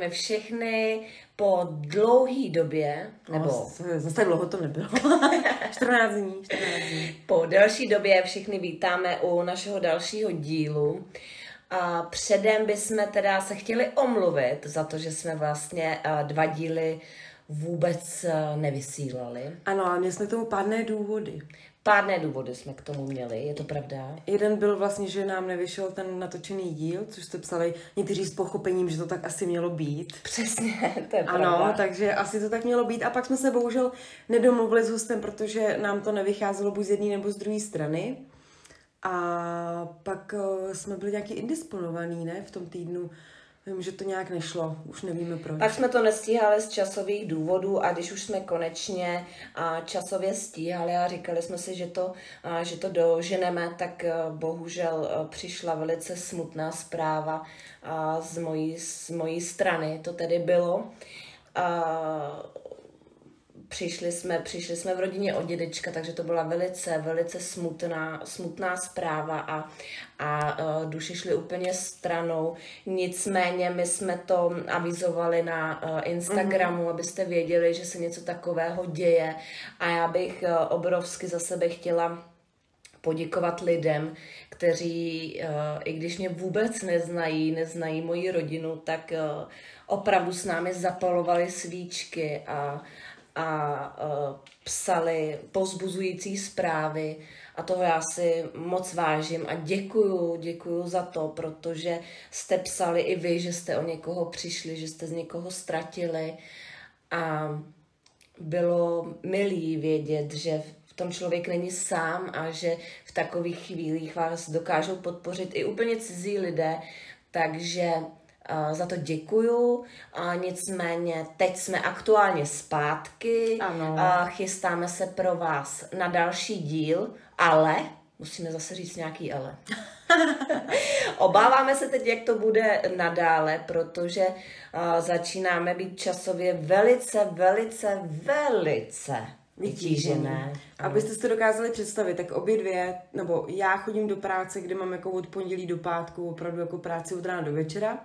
Zdravíme všechny po dlouhý době, nebo... No, zase dlouho to nebylo. 14 dní, 14 dní. Po delší době všechny vítáme u našeho dalšího dílu. A předem bychom teda se chtěli omluvit za to, že jsme vlastně eh, dva díly vůbec eh, nevysílali. Ano, ale měli jsme tomu pádné důvody. Pádné důvody jsme k tomu měli, je to pravda? Jeden byl vlastně, že nám nevyšel ten natočený díl, což jste psali někteří s pochopením, že to tak asi mělo být. Přesně, to je Ano, pravda. takže asi to tak mělo být. A pak jsme se bohužel nedomluvili s hostem, protože nám to nevycházelo buď z jedné nebo z druhé strany. A pak uh, jsme byli nějaký indisponovaný, ne, v tom týdnu. Vím, že to nějak nešlo, už nevíme proč. Pak jsme to nestíhali z časových důvodů a když už jsme konečně časově stíhali a říkali jsme si, že to, že to doženeme, tak a, bohužel a, přišla velice smutná zpráva z, mojí, z mojí strany. To tedy bylo. Přišli jsme, přišli jsme v rodině od dědečka, takže to byla velice, velice smutná, smutná zpráva a, a uh, duše šly úplně stranou. Nicméně my jsme to avizovali na uh, Instagramu, mm-hmm. abyste věděli, že se něco takového děje a já bych uh, obrovsky za sebe chtěla poděkovat lidem, kteří, i když mě vůbec neznají, neznají moji rodinu, tak opravdu s námi zapalovali svíčky a, a uh, psali pozbuzující zprávy a toho já si moc vážím a děkuju, děkuju za to, protože jste psali i vy, že jste o někoho přišli, že jste z někoho ztratili a bylo milý vědět, že v tom člověk není sám a že v takových chvílích vás dokážou podpořit i úplně cizí lidé, takže za to děkuju. A nicméně teď jsme aktuálně zpátky. Ano. A chystáme se pro vás na další díl, ale musíme zase říct nějaký ale. Obáváme se teď, jak to bude nadále, protože uh, začínáme být časově velice, velice, velice vytížené. Abyste si to dokázali představit, tak obě dvě, nebo já chodím do práce, kde mám jako od pondělí do pátku opravdu jako práci od rána do večera.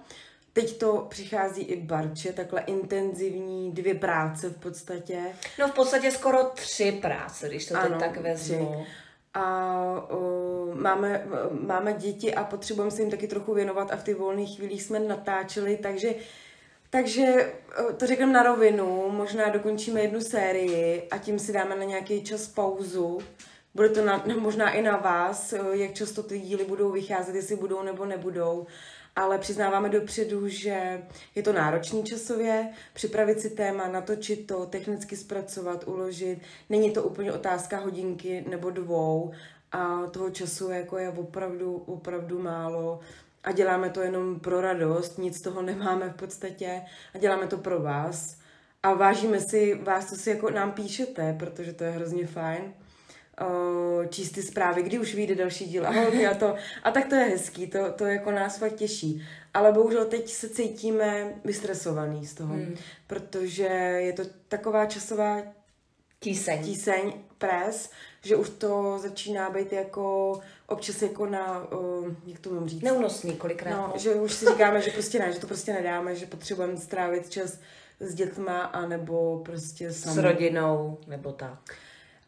Teď to přichází i Barče, takhle intenzivní dvě práce v podstatě. No v podstatě skoro tři práce, když to ano, teď tak vezmu. Tři. A o, máme, máme děti a potřebujeme se jim taky trochu věnovat a v ty volné chvílích jsme natáčeli, takže takže to řekneme na rovinu, možná dokončíme jednu sérii a tím si dáme na nějaký čas pauzu. Bude to na, možná i na vás, jak často ty díly budou vycházet, jestli budou nebo nebudou. Ale přiznáváme dopředu, že je to náročný časově, připravit si téma, natočit to, technicky zpracovat, uložit. Není to úplně otázka hodinky nebo dvou. A toho času jako je opravdu, opravdu málo. A děláme to jenom pro radost, nic toho nemáme v podstatě. A děláme to pro vás. A vážíme si vás, co si jako nám píšete, protože to je hrozně fajn uh, číst ty zprávy, kdy už vyjde další díl a, a to. A tak to je hezký, to, to jako nás fakt těší. Ale bohužel teď se cítíme vystresovaný z toho, hmm. protože je to taková časová tíseň. tíseň, pres, že už to začíná být jako občas jako na, uh, jak to mám říct? Neúnosný kolikrát. No, že už si říkáme, že prostě ne, že to prostě nedáme, že potřebujeme strávit čas s dětma, anebo prostě sami. S rodinou, nebo tak.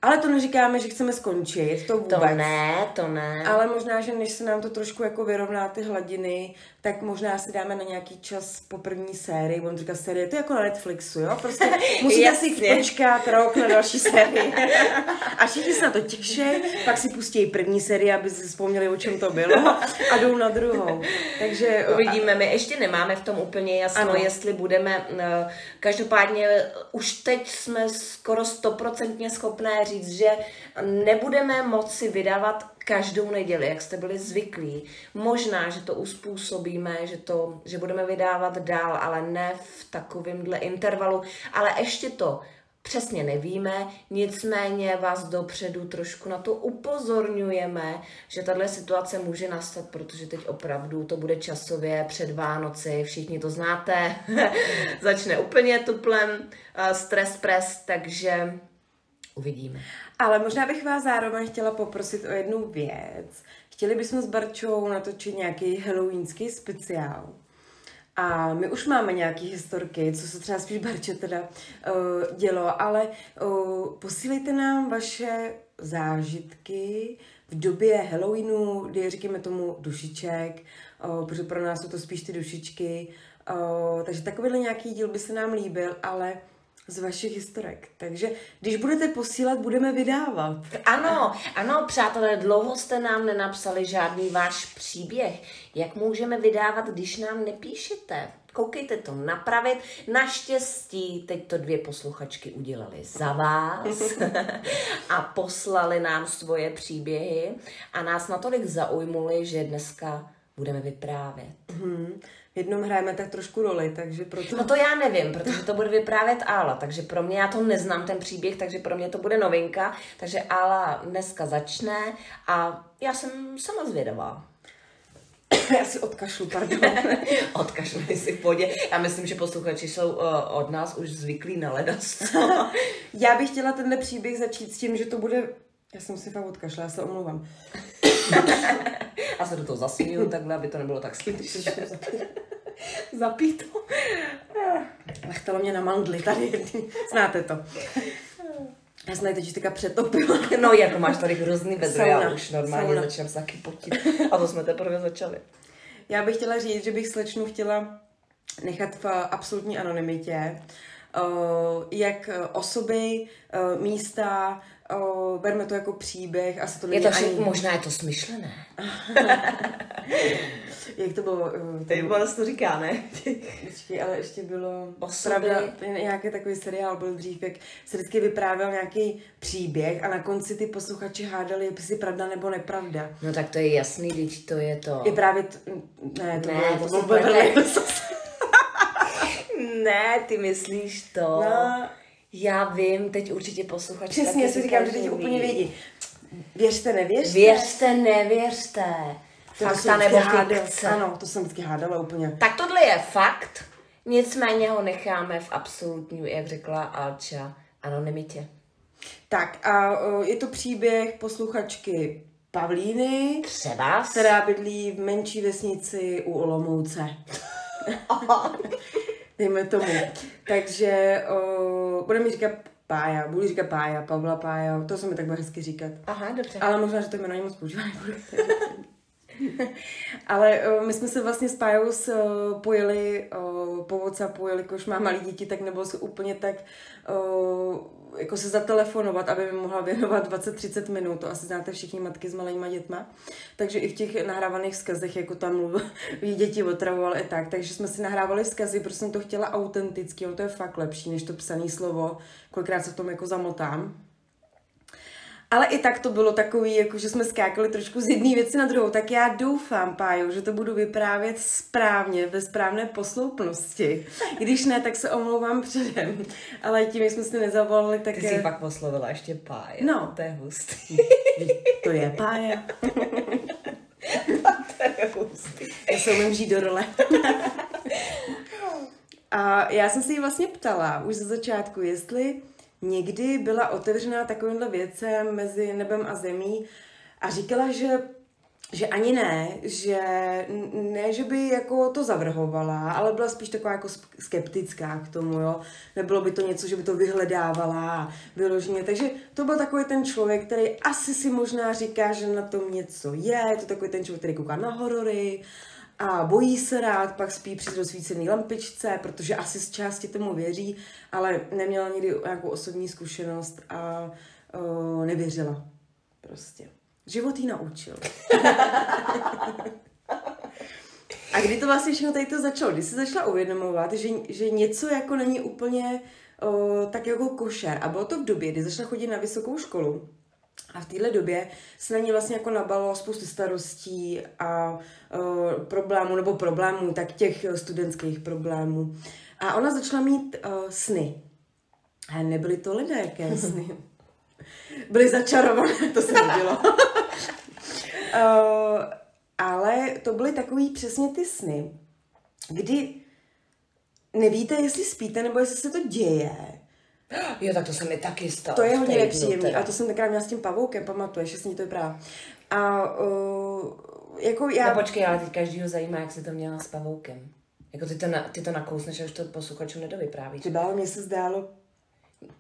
Ale to neříkáme, že chceme skončit, to vůbec. To ne, to ne. Ale možná, že než se nám to trošku jako vyrovná ty hladiny, tak možná si dáme na nějaký čas po první sérii, budu říkat série, to je jako na Netflixu, jo? Prostě musíte si počkat rok na další sérii. a všichni se na to těší, pak si pustí první sérii, aby si vzpomněli, o čem to bylo a jdou na druhou. Takže uvidíme, my ještě nemáme v tom úplně jasno, ano. jestli budeme, eh, každopádně už teď jsme skoro stoprocentně schopné říct, že nebudeme moci vydávat každou neděli, jak jste byli zvyklí. Možná, že to uspůsobíme, že, to, že budeme vydávat dál, ale ne v takovémhle intervalu. Ale ještě to přesně nevíme, nicméně vás dopředu trošku na to upozorňujeme, že tahle situace může nastat, protože teď opravdu to bude časově před Vánoci, všichni to znáte, začne úplně tuplem, stres, pres, takže Uvidíme. Ale možná bych vás zároveň chtěla poprosit o jednu věc. Chtěli bychom s Barčou natočit nějaký halloweenský speciál. A my už máme nějaké historky, co se třeba spíš Barče teda uh, dělo, ale uh, posílejte nám vaše zážitky v době Halloweenu, kdy říkáme tomu dušiček, uh, protože pro nás jsou to spíš ty dušičky, uh, takže takovýhle nějaký díl by se nám líbil, ale z vašich historek. Takže když budete posílat, budeme vydávat. Ano, ano, přátelé, dlouho jste nám nenapsali žádný váš příběh. Jak můžeme vydávat, když nám nepíšete? Koukejte to napravit. Naštěstí teď to dvě posluchačky udělali za vás a poslali nám svoje příběhy a nás natolik zaujmuli, že dneska budeme vyprávět. Hmm jednom hrajeme tak trošku roli, takže proto... No to já nevím, protože to bude vyprávět Ála, takže pro mě, já to neznám ten příběh, takže pro mě to bude novinka, takže Ála dneska začne a já jsem sama zvědavá. Já si odkašlu, pardon. Odkašlu si v podě. Já myslím, že posluchači jsou uh, od nás už zvyklí na ledas. já bych chtěla tenhle příběh začít s tím, že to bude... Já jsem si fakt odkašla, já se omlouvám. a se do toho zasmíju takhle, aby to nebylo tak slyšet. Zapít to. Lechtalo mě na mandly tady. Znáte to. Já jsem tady teď teďka přetopila. No, jako máš tady hrozný vedro, já už normálně sauna. začínám se taky potit. A to jsme teprve začali. Já bych chtěla říct, že bych slečnu chtěla nechat v absolutní anonymitě. jak osoby, místa, berme to jako příběh, asi to není je to ani... Možná je to smyšlené. Jak to bylo? Uh, Teď bylo to říká, ne? Počkej, ale ještě bylo... Pravda, nějaký takový seriál byl dřív, jak se vždycky vyprávěl nějaký příběh a na konci ty posluchači hádali, jestli pravda nebo nepravda. No tak to je jasný, když to je to... Je právě... T... Ne, to ne, bylo, to, to bylo Ne, ty myslíš to. No. Já vím, teď určitě posluchači Přesně, si říkám, že teď úplně vědí. Věřte, nevěřte. Věřte, nevěřte. Fakta nebo fikce. Ano, to jsem vždycky hádala úplně. Tak tohle je fakt, nicméně ho necháme v absolutní, jak řekla Alča, anonymitě. Tak a je to příběh posluchačky Pavlíny, Třeba. která bydlí v menší vesnici u Olomouce. Dejme tomu. Takže o, bude mi říkat Pája, budu říkat Pája, Pavla Pája, to se mi tak bude hezky říkat. Aha, dobře. Ale možná, že to jméno moc používat nebudu. Ale uh, my jsme se vlastně s Pájou uh, pojeli uh, po WhatsAppu, jelikož má malé děti, tak nebylo se úplně tak uh, jako se zatelefonovat, aby mi mohla věnovat 20-30 minut, to asi znáte všichni matky s malýma dětma. Takže i v těch nahrávaných vzkazech, jako tam mluví děti otravovaly i tak, takže jsme si nahrávali vzkazy, protože jsem to chtěla autenticky, ono to je fakt lepší, než to psané slovo, kolikrát se v tom jako zamotám. Ale i tak to bylo takový, jako že jsme skákali trošku z jedné věci na druhou. Tak já doufám, Pájo, že to budu vyprávět správně, ve správné posloupnosti. Když ne, tak se omlouvám předem. Ale tím, jak jsme si nezavolali, tak... Ty jsi pak poslovila ještě Pája. No. To je hustý. to je Pája. to je hustý. Já se umím žít do role. A já jsem si ji vlastně ptala už ze začátku, jestli někdy byla otevřená takovýmhle věcem mezi nebem a zemí a říkala, že že ani ne, že ne, že by jako to zavrhovala, ale byla spíš taková jako skeptická k tomu, jo. Nebylo by to něco, že by to vyhledávala vyloženě. Takže to byl takový ten člověk, který asi si možná říká, že na tom něco je. Je to takový ten člověk, který kouká na horory a bojí se rád, pak spí při rozsvícený lampičce, protože asi z části tomu věří, ale neměla nikdy nějakou osobní zkušenost a uh, nevěřila. Prostě. Život jí naučil. a kdy to vlastně všechno tady to začalo? Kdy se začala uvědomovat, že, že něco jako není úplně uh, tak jako košer. A bylo to v době, kdy začala chodit na vysokou školu. A v téhle době se na ní vlastně jako nabalo spoustu starostí a uh, problémů, nebo problémů, tak těch studentských problémů. A ona začala mít uh, sny. A nebyly to lidé, jaké sny. Byly začarované, to se nebylo. uh, ale to byly takový přesně ty sny, kdy nevíte, jestli spíte, nebo jestli se to děje Jo, tak to se mi taky stalo. To je hodně nepříjemné. A to jsem tenkrát měla s tím pavoukem, pamatuješ, že to vypadá. A uh, jako já... No počkej, ale teď každýho zajímá, jak se to měla s pavoukem. Jako ty to, na, ty to nakousneš a už to posluchačům nedovyprávíš. Třeba mně se zdálo,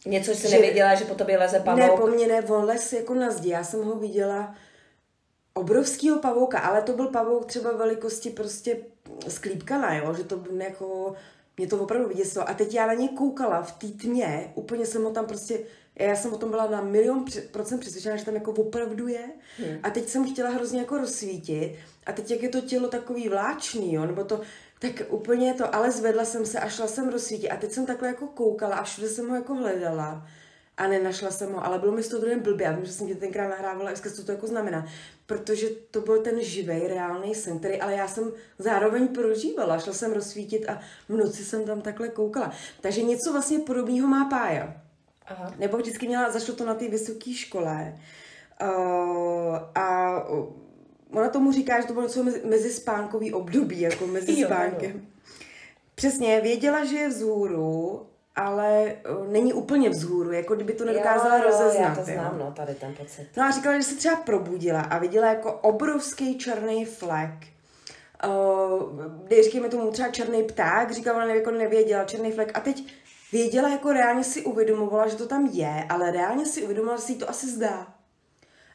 Něco jsi nevěděla, že po tobě leze ne, pavouk? po mně ne, on les jako na zdi. Já jsem ho viděla obrovskýho pavouka, ale to byl pavouk třeba velikosti prostě sklípkana, jo, že to bylo jako, mě to opravdu vyděsilo. A teď já na ně koukala v té tmě, úplně jsem ho tam prostě, já jsem o tom byla na milion procent přesvědčená, že tam jako opravdu je. Hmm. A teď jsem chtěla hrozně jako rozsvítit. A teď jak je to tělo takový vláčný, jo, nebo to, tak úplně to, ale zvedla jsem se a šla jsem rozsvítit. A teď jsem takhle jako koukala a všude jsem ho jako hledala. A nenašla jsem ho, ale bylo mi z toho druhém blbě. Já vím, že jsem tě tenkrát nahrávala, jestli co to jako znamená. Protože to byl ten živej, reálný sen, který ale já jsem zároveň prožívala. Šla jsem rozsvítit a v noci jsem tam takhle koukala. Takže něco vlastně podobného má Pája. Aha. Nebo vždycky měla, zašlo to na té vysoké škole. Uh, a ona tomu říká, že to bylo něco mezi, mezi spánkový období, jako mezi Jo, spánkem. Přesně, věděla, že je vzhůru, ale uh, není úplně vzhůru, jako kdyby to nedokázala jo, jo, rozeznat. já to jo. znám, no, tady ten pocit. No a říkala, že se třeba probudila a viděla jako obrovský černý flek. Uh, říkáme tomu třeba černý pták, říkala, ona jako nevěděla, černý flek. A teď věděla, jako reálně si uvědomovala, že to tam je, ale reálně si uvědomovala, že si to asi zdá.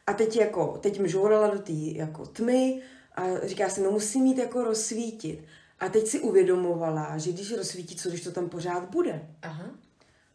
A teď jako, teď mžourala do té jako tmy a říká si, no musím mít jako rozsvítit. A teď si uvědomovala, že když rozsvítí, co když to tam pořád bude. Aha.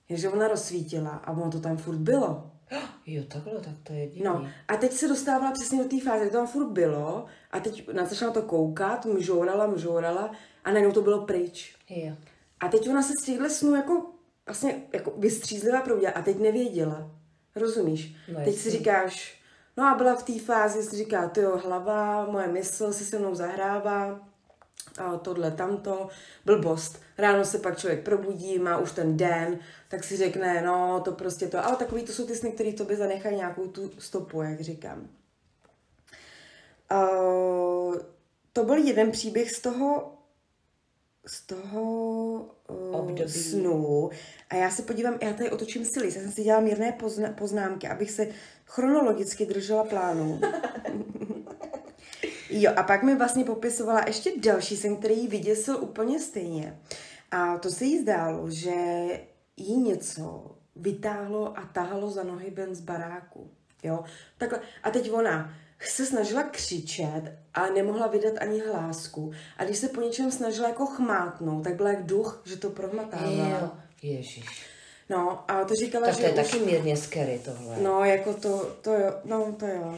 Takže ona rozsvítila a ono to tam furt bylo. Jo, takhle, tak to je divný. No a teď se dostávala přesně do té fáze, kdy to tam furt bylo a teď na- začala to koukat, mžourala, mžourala a najednou to bylo pryč. Jo. A teď ona se z těchto snů jako vlastně jako vystřízlivá proudila a teď nevěděla. Rozumíš? No teď si říkáš, no a byla v té fázi, si říká, ty jo, hlava, moje mysl si se mnou zahrává, tohle, tamto, blbost. Ráno se pak člověk probudí, má už ten den, tak si řekne, no to prostě to, ale takový to jsou ty sny, které tobě zanechají nějakou tu stopu, jak říkám. Uh, to byl jeden příběh z toho z toho uh, Období. snu. A já se podívám, já tady otočím si list. Já jsem si dělala mírné pozna- poznámky, abych se chronologicky držela plánu. jo, a pak mi vlastně popisovala ještě další sen, který jí vyděsil úplně stejně. A to se jí zdálo, že jí něco vytáhlo a tahalo za nohy ven z baráku. Jo, takhle. A teď ona se snažila křičet a nemohla vydat ani hlásku. A když se po něčem snažila jako chmátnout, tak byla jak duch, že to prohmatávala. Jo. Ježíš. No a to říkala, Tak že to je už... taky mírně scary tohle. No, jako to, to jo, no, to jo.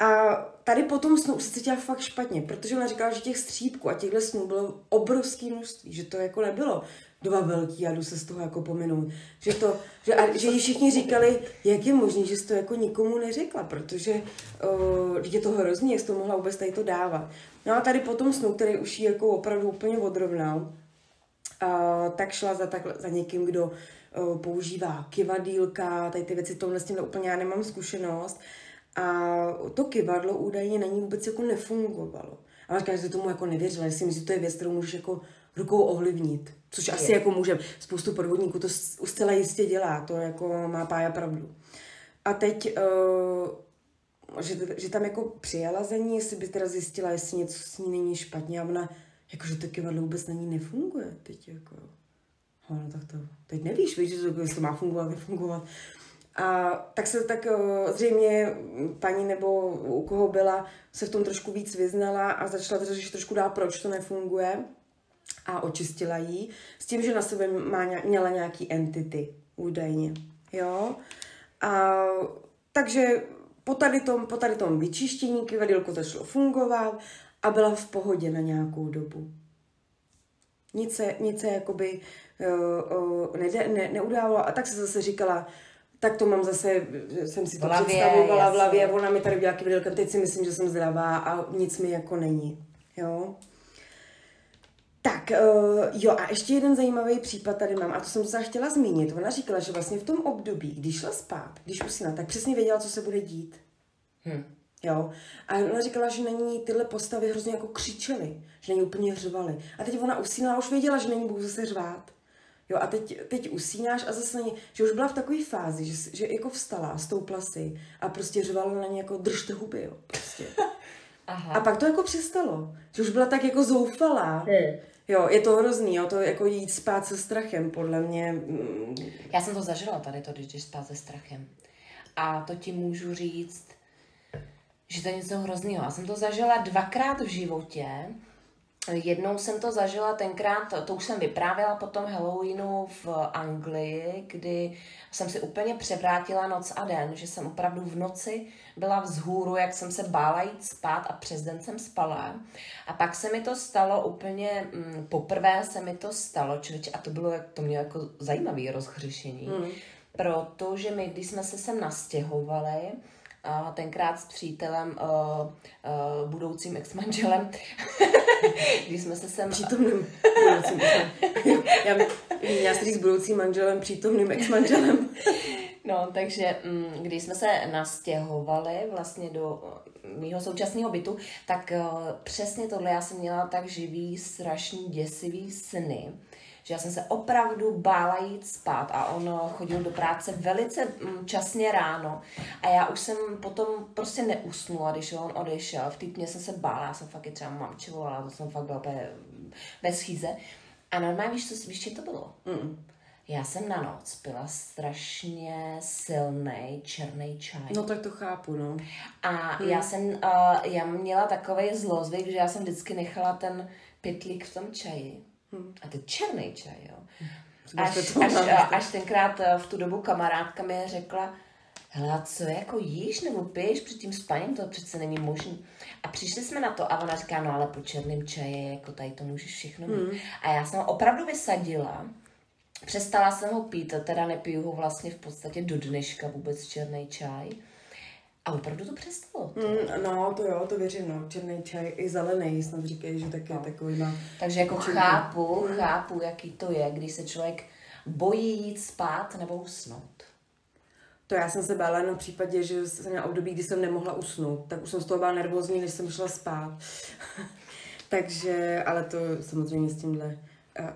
A tady potom snu už se cítila fakt špatně, protože ona říkala, že těch střípků a těchto snů bylo obrovské množství, že to jako nebylo dva velký a jdu se z toho jako pominout. Že, to, že, a, že jí všichni říkali, jak je možné, že jsi to jako nikomu neřekla, protože uh, je to hrozný, jak jsi to mohla vůbec tady to dávat. No a tady potom snu, který už jí jako opravdu úplně odrovnal, a tak šla za, takhle, za někým, kdo uh, používá kivadýlka, tady ty věci, tohle s tím úplně já nemám zkušenost. A to kivadlo údajně na ní vůbec jako nefungovalo. A říká, že tomu jako nevěřila, že si myslí, že to je věc, kterou můžeš jako rukou ovlivnit. Což asi jako může. Spoustu podvodníků to zcela jistě dělá, to jako má pája pravdu. A teď, uh, že, že tam jako přijala za ní, jestli by teda zjistila, jestli něco s ní není špatně a ona, jakože to kivadlo vůbec na ní nefunguje teď jako. No, no tak to, teď nevíš, víš, že to, jestli to má fungovat, nefungovat. A tak se tak uh, zřejmě paní nebo u koho byla, se v tom trošku víc vyznala a začala řešit trošku dál, proč to nefunguje a očistila jí s tím, že na sebe má, měla nějaký entity údajně. Jo? A, takže po tady tom, po tady tom vyčištění kivadýlko začalo fungovat a byla v pohodě na nějakou dobu. Nic se, nic se jakoby uh, uh, ne, ne, neudávalo a tak se zase říkala, tak to mám zase, jsem si to V hlavě, představovala v jasně. hlavě, ona mi tady udělala kivadýlkem, teď si myslím, že jsem zdravá a nic mi jako není. Jo? Tak, uh, jo, a ještě jeden zajímavý případ tady mám, a to jsem se chtěla zmínit. Ona říkala, že vlastně v tom období, když šla spát, když usínala, tak přesně věděla, co se bude dít. Hm. Jo. A ona říkala, že na ní tyhle postavy hrozně jako křičely, že na ní úplně řvaly. A teď ona usínala a už věděla, že na ní zase řvát. Jo, a teď, teď usínáš a zase na ní, že už byla v takové fázi, že, že jako vstala, stoupla si a prostě řvala na ní jako držte huby, jo, prostě. Aha. A pak to jako přestalo, že už byla tak jako zoufalá, Hm. Jo, je to hrozný, jo, to jako jít spát se strachem, podle mě. mm, Já jsem to zažila tady, to, když jdeš spát se strachem. A to ti můžu říct, že to je něco hrozného. Já jsem to zažila dvakrát v životě. Jednou jsem to zažila tenkrát, to už jsem vyprávěla po tom Halloweenu v Anglii, kdy jsem si úplně převrátila noc a den, že jsem opravdu v noci byla vzhůru, jak jsem se bála jít spát a přes den jsem spala. A pak se mi to stalo úplně, mm, poprvé se mi to stalo, člověče, a to bylo, to mělo jako zajímavé rozhřešení, mm. protože my, když jsme se sem nastěhovali, tenkrát s přítelem, uh, uh, budoucím ex-manželem, když jsme se sem... Přítomným budoucím Já, já si říct budoucím manželem, přítomným ex-manželem. No, takže mm, když jsme se nastěhovali vlastně do mýho současného bytu, tak přesně tohle já jsem měla tak živý, strašný, děsivý sny, že já jsem se opravdu bála jít spát a on chodil do práce velice mm, časně ráno a já už jsem potom prostě neusnula, když on odešel. V tmě jsem se bála, já jsem fakt i třeba mamče volala, to jsem fakt byla úplně bez schýze. A normálně víš, co, víš, to bylo? Mm. Já jsem na noc pila strašně silný černý čaj. No tak to chápu, no. A hmm. já jsem, uh, já měla takový zlozvyk, že já jsem vždycky nechala ten pytlík v tom čaji. Hmm. A ten černý čaj, jo. Až, až, až tenkrát v tu dobu kamarádka mi řekla, hele, co jako jíš nebo piješ před tím spaním, to přece není možné. A přišli jsme na to a ona říká, no ale po černém čaji, jako tady to můžeš všechno mít. Hmm. A já jsem ho opravdu vysadila, přestala jsem ho pít, teda nepiju ho vlastně v podstatě do dneška vůbec černý čaj. A opravdu to přestalo. To. Mm, no, to jo, to věřím, no. Černý čaj i zelený, snad říkají, že taky no. takový má. Takže jako černý. chápu, mm. chápu, jaký to je, když se člověk bojí jít spát nebo usnout. To já jsem se bála na případě, že jsem měla období, kdy jsem nemohla usnout. Tak už jsem z toho byla nervózní, než jsem šla spát. Takže, ale to samozřejmě s tímhle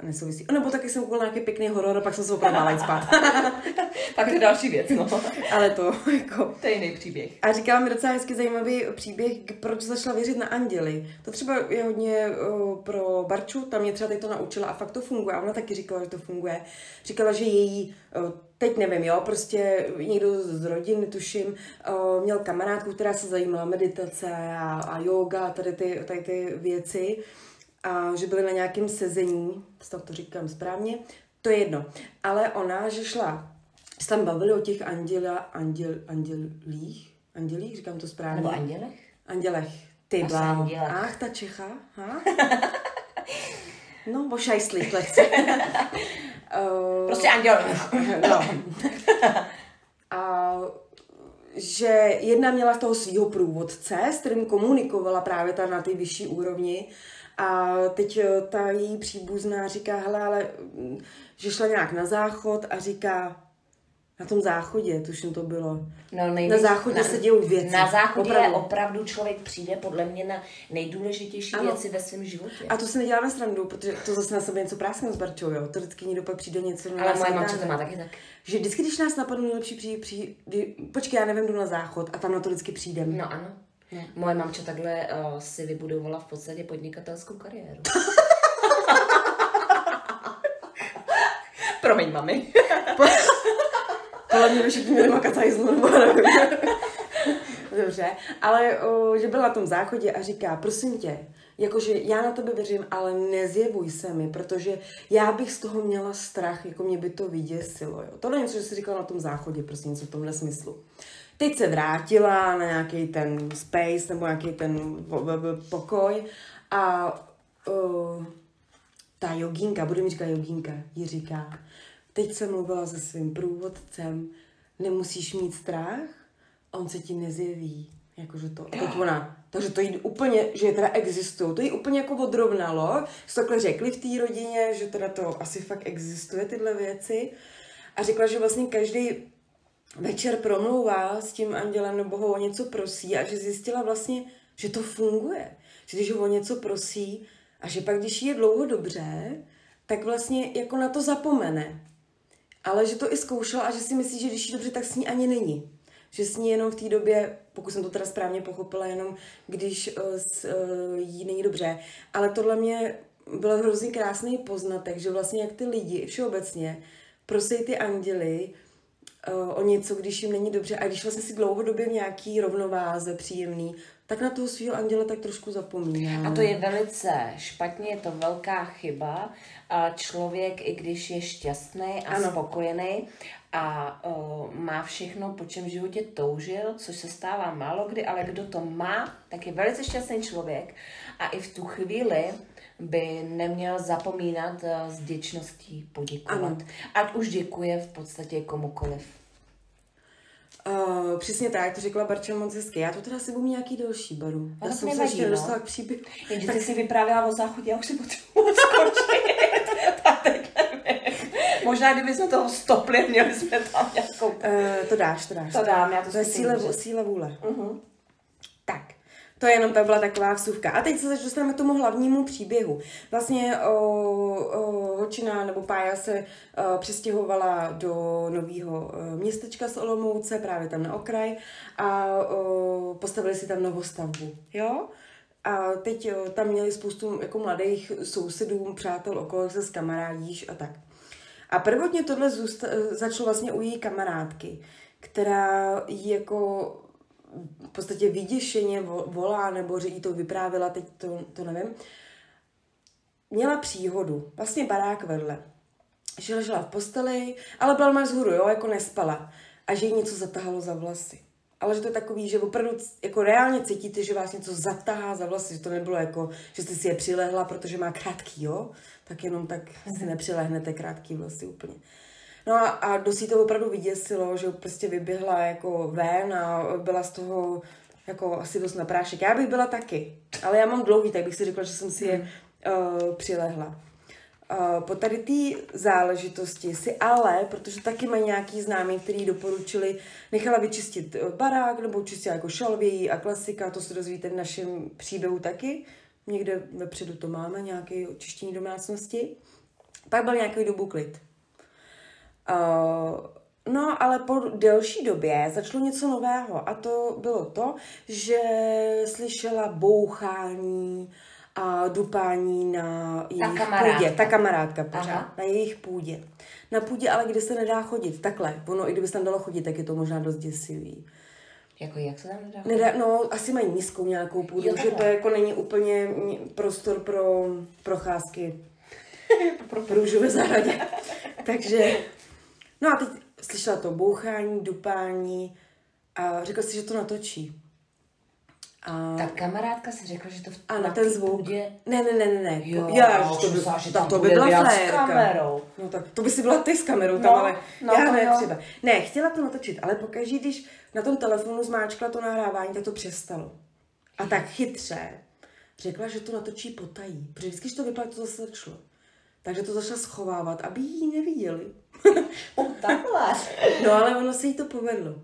nesouvisí. A nebo taky jsem koukala nějaký pěkný horor a pak jsem se opravdu jít spát. tak to je další věc, no. Ale to, jako... To je jiný příběh. A říkala mi docela hezky zajímavý příběh, proč začala věřit na anděly. To třeba je hodně uh, pro Barču, tam mě třeba teď to naučila a fakt to funguje. A ona taky říkala, že to funguje. Říkala, že její uh, teď nevím, jo, prostě někdo z rodiny, tuším, uh, měl kamarádku, která se zajímala meditace a, a yoga, tady ty, tady ty věci a že byli na nějakém sezení, snad to říkám správně, to je jedno. Ale ona, že šla, se tam bavili o těch anděla, anděl, andělích, andělích, říkám to správně. Nebo andělech? Andělech. Ty bláho. Ach, ta Čecha, ha? no, bo šajslík lehce. uh, prostě anděl. no. A že jedna měla toho svého průvodce, s kterým komunikovala právě ta na té vyšší úrovni a teď eh, ta její příbuzná říká, hele, ale mm, že šla nějak na záchod a říká, na tom záchodě, tuším to bylo. No, nejvíc, na záchodě na, se dějou věci. Na záchodě opravdu. opravdu člověk přijde podle mě na nejdůležitější ano. věci ve svém životě. A to se nedělá na srandu, protože to zase na sebe něco práskne s Barčou, jo. To vždycky někdo pak přijde něco. Ale moje mamče to má taky tak. Že vždycky, když nás napadne nejlepší přijde, přijde, počkej, já nevím, jdu na záchod a tam na to vždycky přijdem. No ano. No. Moje mamča takhle uh, si vybudovala v podstatě podnikatelskou kariéru. Promiň, mami. Podle mě všichni měli makat Dobře, ale o, že byl na tom záchodě a říká, prosím tě, jakože já na tebe věřím, ale nezjevuj se mi, protože já bych z toho měla strach, jako mě by to vyděsilo. Jo. Tohle je něco, že jsi říkala na tom záchodě, prostě něco v tomhle smyslu. Teď se vrátila na nějaký ten space nebo nějaký ten pokoj a uh, ta jogínka, budu mi říkat jogínka, ji říká, teď jsem mluvila se svým průvodcem, nemusíš mít strach, on se ti nezjeví. Jakože to, teď ona, takže to jí úplně, že teda existují. To jí úplně jako odrovnalo, že takhle řekli v té rodině, že teda to asi fakt existuje tyhle věci. A řekla, že vlastně každý večer promlouvá s tím andělem nebo ho o něco prosí a že zjistila vlastně, že to funguje. Že když ho o něco prosí a že pak, když je dlouho dobře, tak vlastně jako na to zapomene. Ale že to i zkoušela a že si myslí, že když jí dobře, tak s ní ani není. Že s ní jenom v té době, pokud jsem to teda správně pochopila, jenom když uh, s, uh, jí není dobře. Ale tohle mě byl hrozně krásný poznatek, že vlastně jak ty lidi všeobecně prosí ty anděly o něco, když jim není dobře a když vlastně si dlouhodobě v nějaký rovnováze příjemný, tak na toho svého anděla tak trošku zapomíná. A to je velice špatně, je to velká chyba. A člověk, i když je šťastný a ano. spokojený a uh, má všechno, po čem v životě toužil, což se stává málo kdy, ale kdo to má, tak je velice šťastný člověk a i v tu chvíli by neměl zapomínat uh, s děčností poděkovat. Ano. Ať už děkuje v podstatě komukoliv. Uh, přesně tak, to řekla Barča moc hezky. Já to teda si budu nějaký další baru. Já jsem se ještě nedostala k příběhu. Jenže tak... ty si vyprávěla o záchodě, já už si potřebuji skočit. Možná, kdyby jsme toho stopli, měli jsme tam nějakou... Uh, to dáš, to dáš. To dám, já to, to je síle, síle vůle. Uh-huh. To je jenom ta byla taková vsuvka. A teď se dostaneme k tomu hlavnímu příběhu. Vlastně o, o, Hočina nebo Pája se o, přestěhovala do nového městečka z Olomouce, právě tam na okraj, a o, postavili si tam novostavbu. Jo? A teď o, tam měli spoustu jako mladých sousedů, přátel okolo, se s kamarádíš a tak. A prvotně tohle zůsta- začalo vlastně u její kamarádky, která jako v podstatě vyděšeně volá, nebo že jí to vyprávila, teď to, to nevím, měla příhodu, vlastně barák vedle. Že ležela v posteli, ale byla má zhůru, jo, jako nespala. A že jí něco zatahalo za vlasy. Ale že to je takový, že opravdu jako reálně cítíte, že vás něco zatahá za vlasy, že to nebylo jako, že jste si je přilehla, protože má krátký, jo? Tak jenom tak si mhm. nepřilehnete krátký vlasy úplně. No a, a dosí to opravdu vyděsilo, že prostě vyběhla jako ven a byla z toho jako asi dost na prášek. Já bych byla taky, ale já mám dlouhý, tak bych si řekla, že jsem si je uh, přilehla. Uh, po tady té záležitosti si ale, protože taky mají nějaký známý, který doporučili, nechala vyčistit barák nebo čistila jako šalvějí a klasika, to se dozvíte v našem příběhu taky. Někde vepředu to máme, nějaké očištění domácnosti. Pak byl nějaký dobu klid. Uh, no, ale po delší době začalo něco nového a to bylo to, že slyšela bouchání a dupání na jejich ta půdě. Ta kamarádka pořád, Aha. na jejich půdě. Na půdě, ale kde se nedá chodit. Takhle. Ono, i kdyby se tam dalo chodit, tak je to možná dost děsivý. Jako jak se tam nedá? Nedá, no, asi mají nízkou nějakou půdu, jo, že to jako není úplně prostor pro procházky pro růžové zahradě. Takže No a teď slyšela to bouchání, dupání a řekla si, že to natočí. A... Ta kamarádka si řekla, že to v Ano, ten zvuk. Půdě... Ne, ne, ne, ne, ne. Jo, já, to, by, že to by byla s kamerou. No tak, to by si byla ty s kamerou no, tam, ale no, já ne, třeba. Ne, chtěla to natočit, ale pokaždé, když na tom telefonu zmáčkla to nahrávání, tak to přestalo. A tak chytře řekla, že to natočí potají. Protože vždycky, když to vypadá, to zase začalo. Takže to začala schovávat, aby ji neviděli. takhle. no ale ono se jí to povedlo.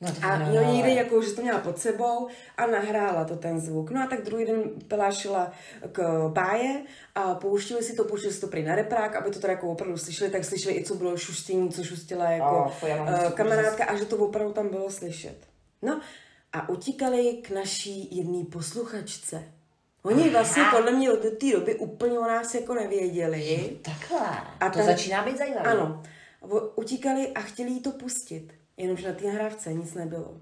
No, a jo, někde jako, že to měla pod sebou a nahrála to ten zvuk. No a tak druhý den pelášila k báje a pouštili si to, pouštili si to prý na reprák, aby to teda jako opravdu slyšeli, tak slyšeli i co bylo šustění, co šustila jako oh, kamarádka a že to opravdu tam bylo slyšet. No a utíkali k naší jedné posluchačce. Oni vlastně podle mě od té doby úplně o nás jako nevěděli. Takhle. A to ten, začíná být zajímavé. Ano. Utíkali a chtěli jí to pustit. Jenomže na té nahrávce nic nebylo.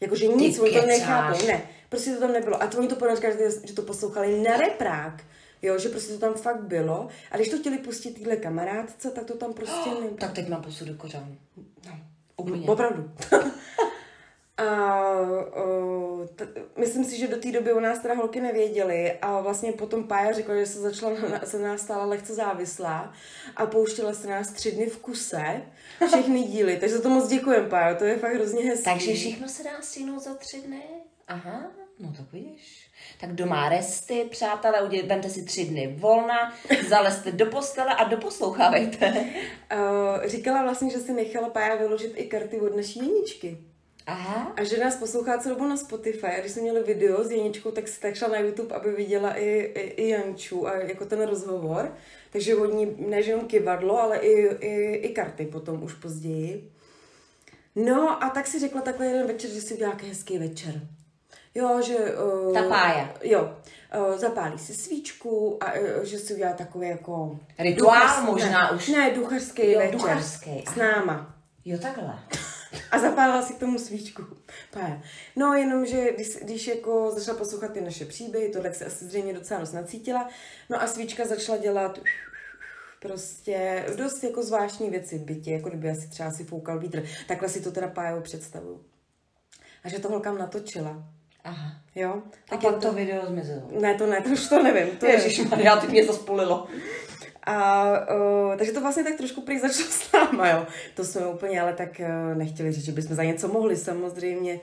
Jakože nic, oni to nechápou. Ne, prostě to tam nebylo. A to oni to podle že to poslouchali na reprák. Jo, že prostě to tam fakt bylo. A když to chtěli pustit týhle kamarádce, tak to tam prostě oh, nebylo. Tak teď mám posud do kořán. No, úplně. Opravdu. A uh, t- myslím si, že do té doby u nás teda holky nevěděly a vlastně potom Pája řekla, že se začala na, se nás stala lehce závislá a pouštěla se nás tři dny v kuse všechny díly, takže za to moc děkujem, Pájo, to je fakt hrozně hezké. Takže všechno se dá stihnout za tři dny? Aha, no tak vidíš. Tak doma resty, přátelé, vemte si tři dny volna, zalezte do postele a doposlouchávejte. Uh, říkala vlastně, že si nechala Pája vyložit i karty od naší jeničky. Aha. A že nás poslouchá celou dobu na Spotify. A když jsme měli video s Jeničkou, tak se tak šla na YouTube, aby viděla i, i, i Janču a jako ten rozhovor. Takže od ní ne jenom kivadlo, ale i, i, i karty potom už později. No a tak si řekla takhle jeden večer, že si udělá hezký večer. Jo, že... Uh, Ta pája. Jo. uh, zapálí si svíčku a uh, že si udělá takový jako... Rituál duchařský- možná ne, už. Ne, duchařský Jo, večer. duchařský, S náma. Jo, takhle. A zapálila si k tomu svíčku. Pája. No, jenom, že když, když jako začala poslouchat ty naše příběhy, to tak se asi zřejmě docela dost nacítila, no a svíčka začala dělat prostě dost jako zvláštní věci v bytě, jako kdyby asi třeba si foukal vítr. Takhle si to teda Pájo představuju. A že to holkám natočila. Aha. Jo? A je pak to video zmizelo. Ne, to ne, to už to nevím. To je, Ježišmarja, teď mě to spolilo. A uh, takže to vlastně tak trošku prý začalo s náma, jo. To jsme úplně ale tak uh, nechtěli říct, že bychom za něco mohli samozřejmě.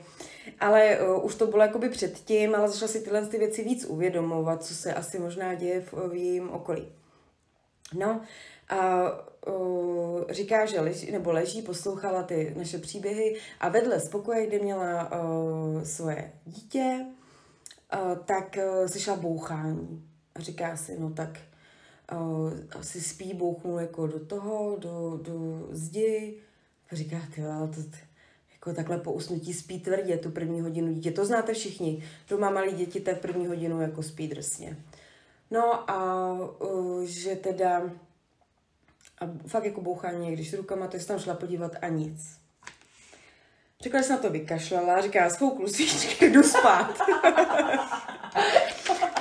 Ale uh, už to bylo jakoby předtím, ale začala si tyhle ty věci víc uvědomovat, co se asi možná děje v, v jejím okolí. No a uh, říká, že leží, nebo leží, poslouchala ty naše příběhy a vedle z pokoje, kde měla uh, svoje dítě, uh, tak uh, slyšela bouchání. A říká si, no tak uh, asi spí, bouchnu jako do toho, do, do zdi. A říká, ty ale to, jako takhle po usnutí spí tvrdě tu první hodinu dítě. To znáte všichni. Doma malí děti tak první hodinu jako spí drsně. No a uh, že teda a fakt jako bouchání, když rukama, tak se tam šla podívat a nic. Řekla, že se na to vykašlala, říká, svouklu svíčky, jdu spát.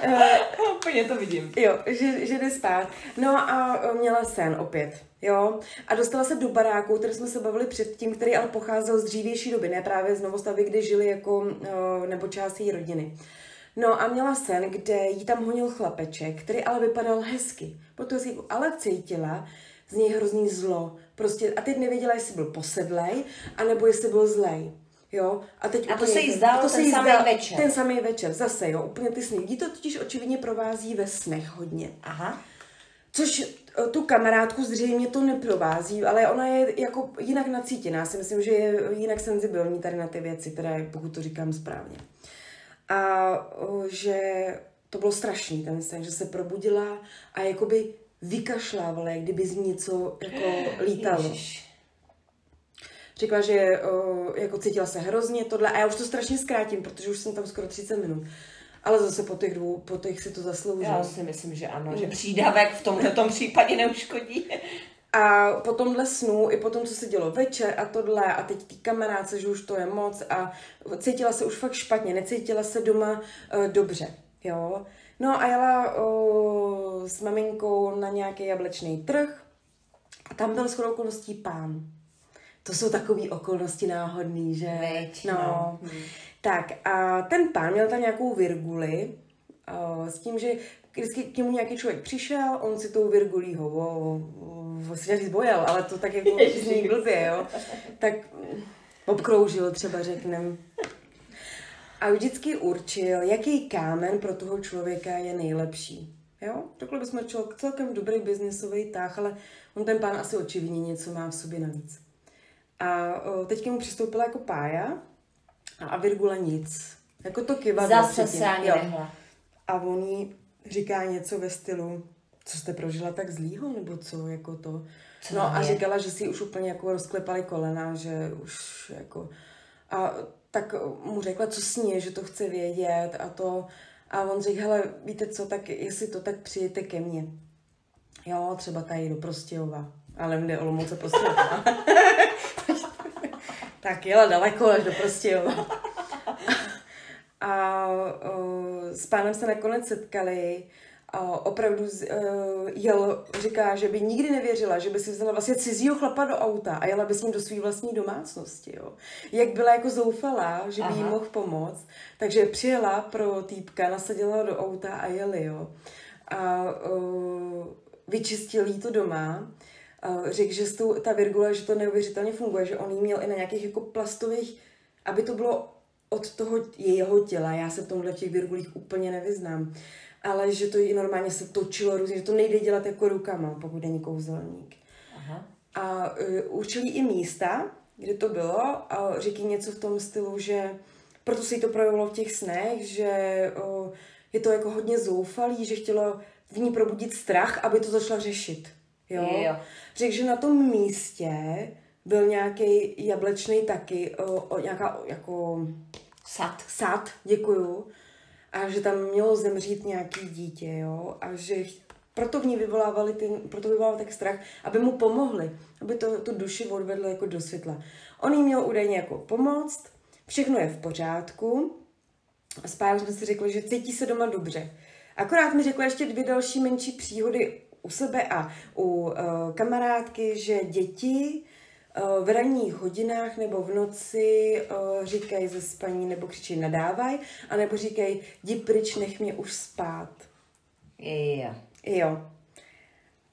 Eh, Úplně to vidím. Jo, že, že jde spát. No a e, měla sen opět, jo. A dostala se do baráku, který jsme se bavili předtím, který ale pocházel z dřívější doby, ne právě z novostavy, kde žili jako, e, nebo část její rodiny. No a měla sen, kde jí tam honil chlapeček, který ale vypadal hezky. Protože si ale cítila z něj hrozný zlo. Prostě, a teď nevěděla, jestli byl posedlej, anebo jestli byl zlej. Jo? A, teď A to úplně se jí zdálo to se ten jí samý večer. Ten samý večer, zase jo, úplně ty sny. Lidi to totiž očividně provází ve snech hodně. Aha. Což eh, tu kamarádku zřejmě to neprovází, ale ona je jako jinak nacítěná. Já si myslím, že je jinak senzibilní tady na ty věci, teda pokud to říkám správně. A že to bylo strašný ten sen, že se probudila a jakoby vykašlávala, jak kdyby z ní něco jako lítalo. Ježiš. Řekla, že o, jako cítila se hrozně tohle a já už to strašně zkrátím, protože už jsem tam skoro 30 minut. Ale zase po těch dvou, po těch si to zaslouží. Já si myslím, že ano, že přídavek v tomto případě neuškodí. A po tomhle snu, i po tom, co se dělo večer a tohle, a teď ty kamarádce, že už to je moc a cítila se už fakt špatně, necítila se doma uh, dobře, jo. No a jela uh, s maminkou na nějaký jablečný trh a tam byl shodou okolností pán. To jsou takové okolnosti náhodný, že? Veď, no. no. Tak a ten pán měl tam nějakou virguli uh, s tím, že vždycky k němu nějaký člověk přišel, on si tou virgulí ho, o, o, o, říct bojel, ale to tak jako zní blbě, jo. Tak obkroužil třeba řeknem. A vždycky určil, jaký kámen pro toho člověka je nejlepší. Jo? Řekli bychom člověk celkem dobrý biznisový táh, ale on ten pán asi očividně něco má v sobě navíc. A teď k němu přistoupila jako pája a, a Virgula nic. Jako to kivadlo. Zase se ani Jo. nehla. A on jí říká něco ve stylu, co jste prožila tak zlýho, nebo co, jako to. Co no a je? říkala, že si už úplně jako rozklepaly kolena, že už jako... A tak mu řekla, co s ní že to chce vědět a to. A on řekl, hele, víte co, tak jestli to, tak přijďte ke mně. Jo, třeba tady do Prostějova. Ale jde Olomouce Prostějova. tak jela daleko až do Prostějova. A o, s pánem se nakonec setkali. A opravdu z, uh, jel, říká, že by nikdy nevěřila, že by si vzala vlastně cizího chlapa do auta a jela by s ním do své vlastní domácnosti. Jo. Jak byla jako zoufalá, že by jí Aha. mohl pomoct, takže přijela pro týpka, nasadila do auta a jeli. Jo. A uh, vyčistil jí to doma. Uh, řekl, že s tou, ta virgule, že to neuvěřitelně funguje, že on jí měl i na nějakých jako plastových, aby to bylo od toho jejího těla. Já se v tomhle v těch virgulích úplně nevyznám. Ale že to jí normálně se točilo různě, že to nejde dělat jako rukama, pokud není kouzelník. Aha. A uh, určili i místa, kde to bylo a řekl jí něco v tom stylu, že proto se jí to projevilo v těch snech, že uh, je to jako hodně zoufalý, že chtělo v ní probudit strach, aby to začala řešit. Jo? Jo. Řekl, že na tom místě byl nějaký jablečný taky, o, o, nějaká o, jako Sad. sad, děkuju. a že tam mělo zemřít nějaký dítě, jo, a že proto v ní vyvolávali ten, proto vyvolával tak strach, aby mu pomohli, aby to, tu duši odvedlo jako do světla. On jí měl údajně jako pomoct, všechno je v pořádku, a s jsme si řekli, že cítí se doma dobře. Akorát mi řekla ještě dvě další menší příhody u sebe a u uh, kamarádky, že děti uh, v ranních hodinách nebo v noci uh, říkají ze spaní nebo křičí nadávaj, anebo říkají jdi pryč, nech mě už spát. Jo. Jo.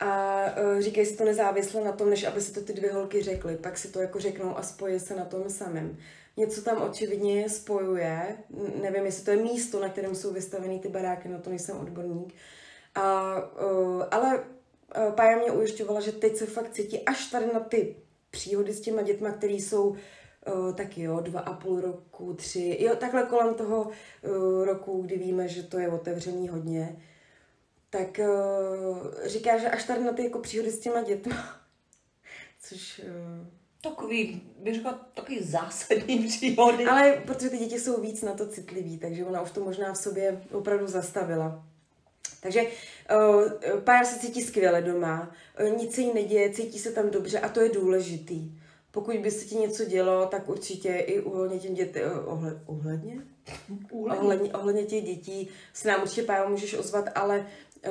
A uh, říkají si to nezávisle na tom, než aby si to ty dvě holky řekly. Pak si to jako řeknou a spojí se na tom samém. Něco tam očividně spojuje. Nevím, jestli to je místo, na kterém jsou vystaveny ty baráky, na to nejsem odborník. A, uh, ale uh, Pája mě ujišťovala, že teď se fakt cítí až tady na ty příhody s těma dětma, které jsou uh, taky jo, dva a půl roku, tři, jo, takhle kolem toho uh, roku, kdy víme, že to je otevřený hodně, tak uh, říká, že až tady na ty jako příhody s těma dětma, což... Uh, Takový, bych řekla, takový zásadní příhody. Ale protože ty děti jsou víc na to citliví, takže ona už to možná v sobě opravdu zastavila. Takže uh, pár se cítí skvěle doma, uh, nic se jí neděje, cítí se tam dobře a to je důležitý. Pokud by se ti něco dělo, tak určitě i ohledně těm dětem, uh, ohled, ohledně? ohledně? Ohledně těch dětí se nám určitě Pájo můžeš ozvat, ale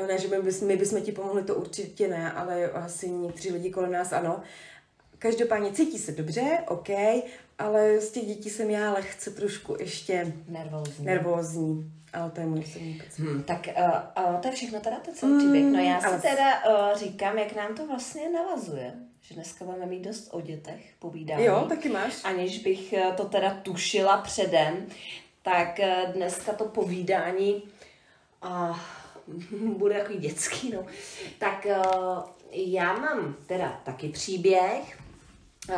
ne, že my, bys, my bychom ti pomohli, to určitě ne, ale asi někteří lidi kolem nás ano. Každopádně cítí se dobře, OK, ale z těch dětí jsem já lehce trošku ještě nervózní. nervózní. Ale to je můj osobní Hmm, tak uh, uh, to je všechno teda, to celý příběh. No já si ale... teda uh, říkám, jak nám to vlastně navazuje. Že dneska budeme mít dost o dětech povídání. Jo, taky máš. Aniž bych to teda tušila předem, tak dneska to povídání uh, bude takový dětský, no. Tak uh, já mám teda taky příběh,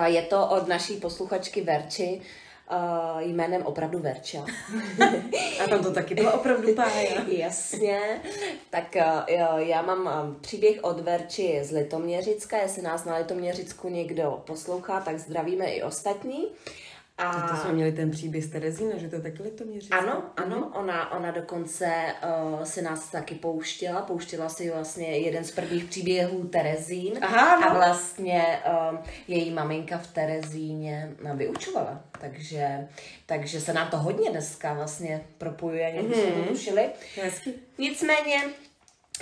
je to od naší posluchačky Verči, Uh, jménem opravdu Verča. A tam to taky bylo opravdu pája. Jasně. Tak uh, já mám příběh od Verči z Litoměřicka. Jestli nás na Litoměřicku někdo poslouchá, tak zdravíme i ostatní. Uh, a... To jsme měli ten příběh z Terezína, že to taky měří. Ano, ano, mm-hmm. ona, ona dokonce uh, si nás taky pouštěla, pouštěla si vlastně jeden z prvních příběhů Terezín Aha, no. a vlastně uh, její maminka v Terezíně vyučovala, takže, takže se nám to hodně dneska vlastně propojuje, ani mm-hmm. jsme to tušili. Hezky. Nicméně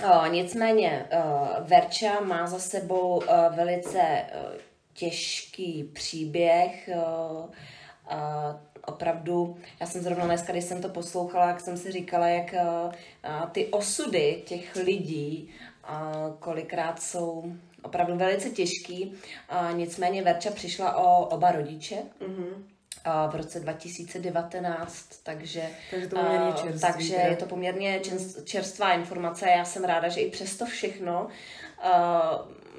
uh, nicméně uh, Verča má za sebou uh, velice uh, těžký příběh, a opravdu, já jsem zrovna dneska, když jsem to poslouchala, jak jsem si říkala, jak a, ty osudy těch lidí a, kolikrát jsou opravdu velice těžký. Nicméně Verča přišla o oba rodiče. Mm-hmm v roce 2019, takže, takže, to poměrně čerstvý, takže je to poměrně čerstvá informace. Já jsem ráda, že i přesto všechno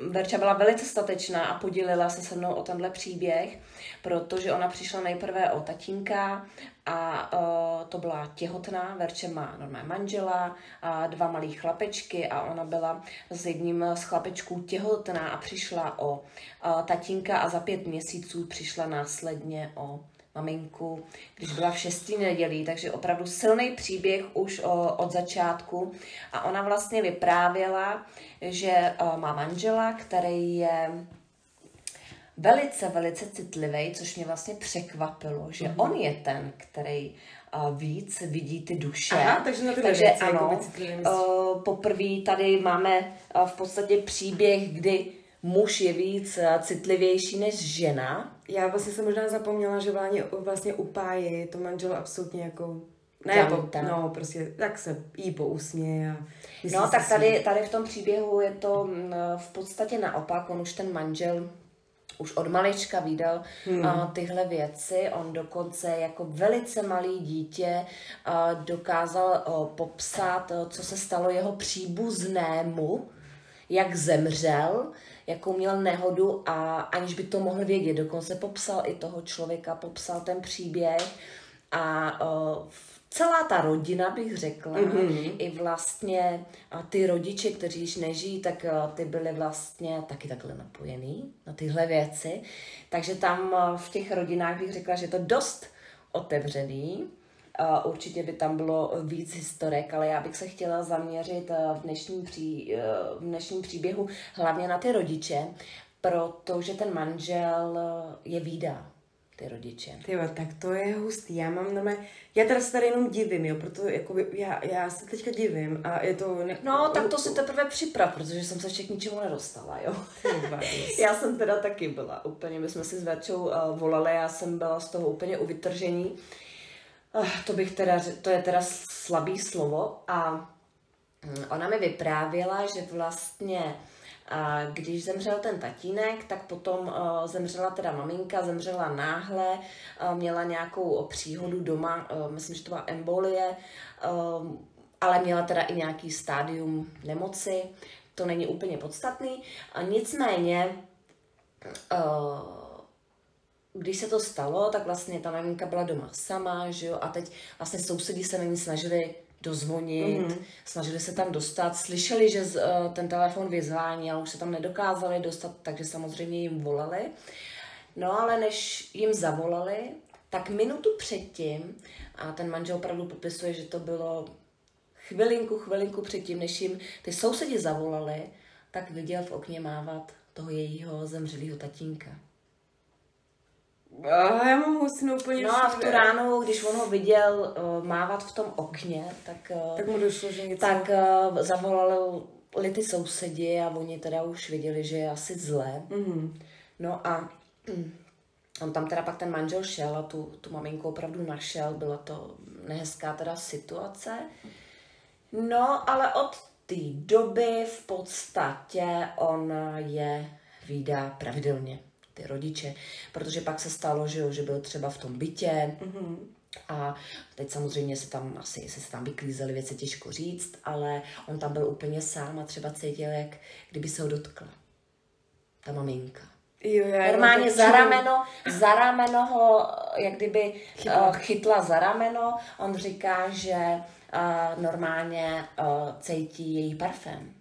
Verča byla velice statečná a podělila se se mnou o tenhle příběh, protože ona přišla nejprve o tatínka a uh, to byla těhotná. Verče má normálně manžela, a dva malý chlapečky a ona byla s jedním z chlapečků těhotná a přišla o uh, tatínka a za pět měsíců přišla následně o maminku, když byla v šestý nedělí, takže opravdu silný příběh už o, od začátku. A ona vlastně vyprávěla, že o, má manžela, který je velice, velice citlivý, což mě vlastně překvapilo, že mm-hmm. on je ten, který uh, víc vidí ty duše. Aha, takže na ty takže věci, ano, uh, poprvé tady máme uh, v podstatě příběh, kdy muž je víc uh, citlivější než žena. Já vlastně jsem možná zapomněla, že vlastně, vlastně u páji to manžel absolutně jako ne, po, no, prostě tak se jí pousměje. A no, tak tady, tady v tom příběhu je to mm, v podstatě naopak. On už ten manžel už od malička viděl hmm. uh, tyhle věci. On dokonce jako velice malý dítě uh, dokázal uh, popsat, uh, co se stalo jeho příbuznému, jak zemřel, jakou měl nehodu a aniž by to mohl vědět. Dokonce popsal i toho člověka, popsal ten příběh a uh, celá ta rodina, bych řekla, mm-hmm. i vlastně a ty rodiče, kteří již nežijí, tak ty byly vlastně taky takhle napojený na tyhle věci. Takže tam v těch rodinách bych řekla, že je to dost otevřený. Uh, určitě by tam bylo víc historek, ale já bych se chtěla zaměřit v dnešním, pří, v dnešním příběhu hlavně na ty rodiče, protože ten manžel je výdá ty rodiče. Tyjo, tak to je hustý. Já mám normálně, já teda se tady jenom divím, jo, proto jakoby, já, já se teďka divím a je to... Ne... No, tak to si teprve připrav, protože jsem se ještě k ničemu nedostala, jo. já jsem teda taky byla úplně, my jsme si s Verčou uh, volali, já jsem byla z toho úplně u vytržení. Uh, to bych teda, to je teda slabý slovo a um, ona mi vyprávěla, že vlastně když zemřel ten tatínek, tak potom uh, zemřela teda maminka, zemřela náhle, uh, měla nějakou příhodu doma, myslím, že to byla embolie, ale měla teda i nějaký stádium nemoci, to není úplně podstatný. Nicméně, když se to stalo, tak vlastně ta maminka byla doma sama, že jo, a teď vlastně sousedí se na ní snažili dozvonit, mm-hmm. snažili se tam dostat, slyšeli, že z, uh, ten telefon vyzvání, ale už se tam nedokázali dostat, takže samozřejmě jim volali. No ale než jim zavolali, tak minutu předtím, a ten manžel opravdu popisuje, že to bylo chvilinku, chvilinku předtím, než jim ty sousedi zavolali, tak viděl v okně mávat toho jejího zemřelého tatínka. Oh, já mám husnu úplně No a v tu ránu, když on ho viděl uh, mávat v tom okně, tak, uh, tak mu došlo, že něco... Tak uh, zavolali ty sousedi a oni teda už viděli, že je asi zlé. Mm-hmm. No a mm, on tam teda pak ten manžel šel a tu, tu maminku opravdu našel, byla to nehezká teda situace. No, ale od té doby v podstatě on je výdá pravidelně ty rodiče, protože pak se stalo, že, jo, že byl třeba v tom bytě mm-hmm. a teď samozřejmě se tam asi, se tam vyklízely věci, těžko říct, ale on tam byl úplně sám a třeba cítil, jak kdyby se ho dotkla ta maminka. Jo, já Normálně za rameno, za rameno ho, jak kdyby chytla. Uh, chytla za rameno. On říká, že uh, normálně uh, cítí její parfém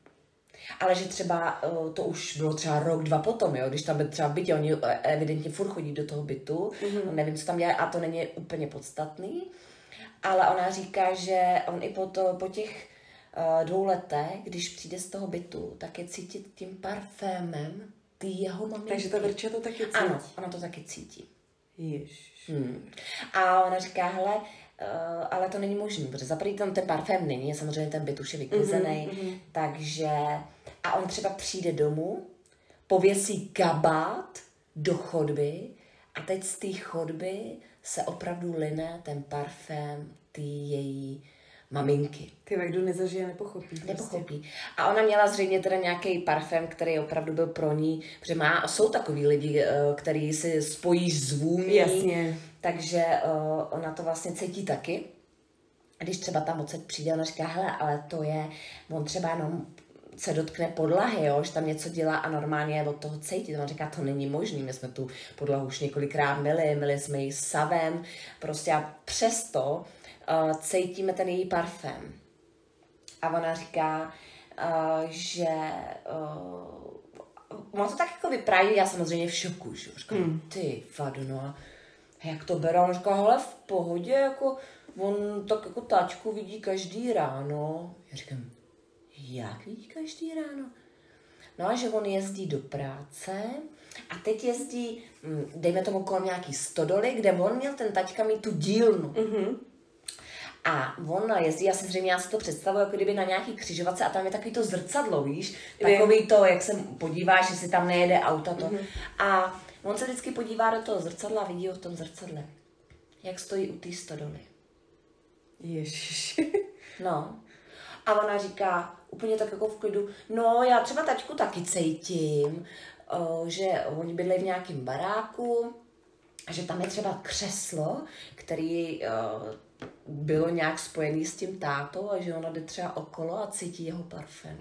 ale že třeba uh, to už bylo třeba rok, dva potom, jo, když tam byl třeba v bytě, oni eh, evidentně furt chodí do toho bytu, mm-hmm. nevím, co tam dělá a to není úplně podstatný, ale ona říká, že on i po, to, po těch uh, dvou letech, když přijde z toho bytu, tak je cítit tím parfémem ty jeho maminky. Takže ta Verča to taky cítí. Ano, ona to taky cítí. Ježiš. Hmm. A ona říká, hele, Uh, ale to není možné, protože za prvý tam ten parfém není, samozřejmě ten byt už je vyklizený, mm-hmm. takže a on třeba přijde domů, pověsí kabát do chodby a teď z té chodby se opravdu line ten parfém ty její maminky. Ty, kdo nezažije, nepochopí. Prostě. Nepochopí. A ona měla zřejmě teda nějaký parfém, který opravdu byl pro ní, protože má, jsou takový lidi, eh, který si spojíš z vůní. Jasně. Takže uh, ona to vlastně cítí taky. Když třeba tam odsaď přijde, ona říká, hele, ale to je, on třeba jenom se dotkne podlahy, jo, že tam něco dělá a normálně je od toho cítit. On říká, to není možné, my jsme tu podlahu už několikrát myli, myli jsme ji savem, prostě a přesto uh, cítíme ten její parfém. A ona říká, uh, že uh, ono to tak jako vypráví, já samozřejmě v šoku, že říkám, hmm. ty vado, no a jak to bere? On říká, hele, v pohodě, jako on tak jako tačku vidí každý ráno. Já říkám, jak vidí každý ráno? No a že on jezdí do práce a teď jezdí, hm, dejme tomu kolem nějaký stodoly, kde on měl ten taťka mít tu dílnu. Mm-hmm. A on jezdí, já si zřejmě já si to představuji, jako kdyby na nějaký křižovatce a tam je takový to zrcadlo, víš? Takový to, jak se podíváš, jestli tam nejede auto. To. Mm-hmm. A on se vždycky podívá do toho zrcadla a vidí ho v tom zrcadle, jak stojí u té stodoly. Ježiš. no. A ona říká, úplně tak jako v klidu, no já třeba tačku taky cítím, že oni bydlejí v nějakém baráku, že tam je třeba křeslo, který bylo nějak spojený s tím tátou a že ona jde třeba okolo a cítí jeho parfém.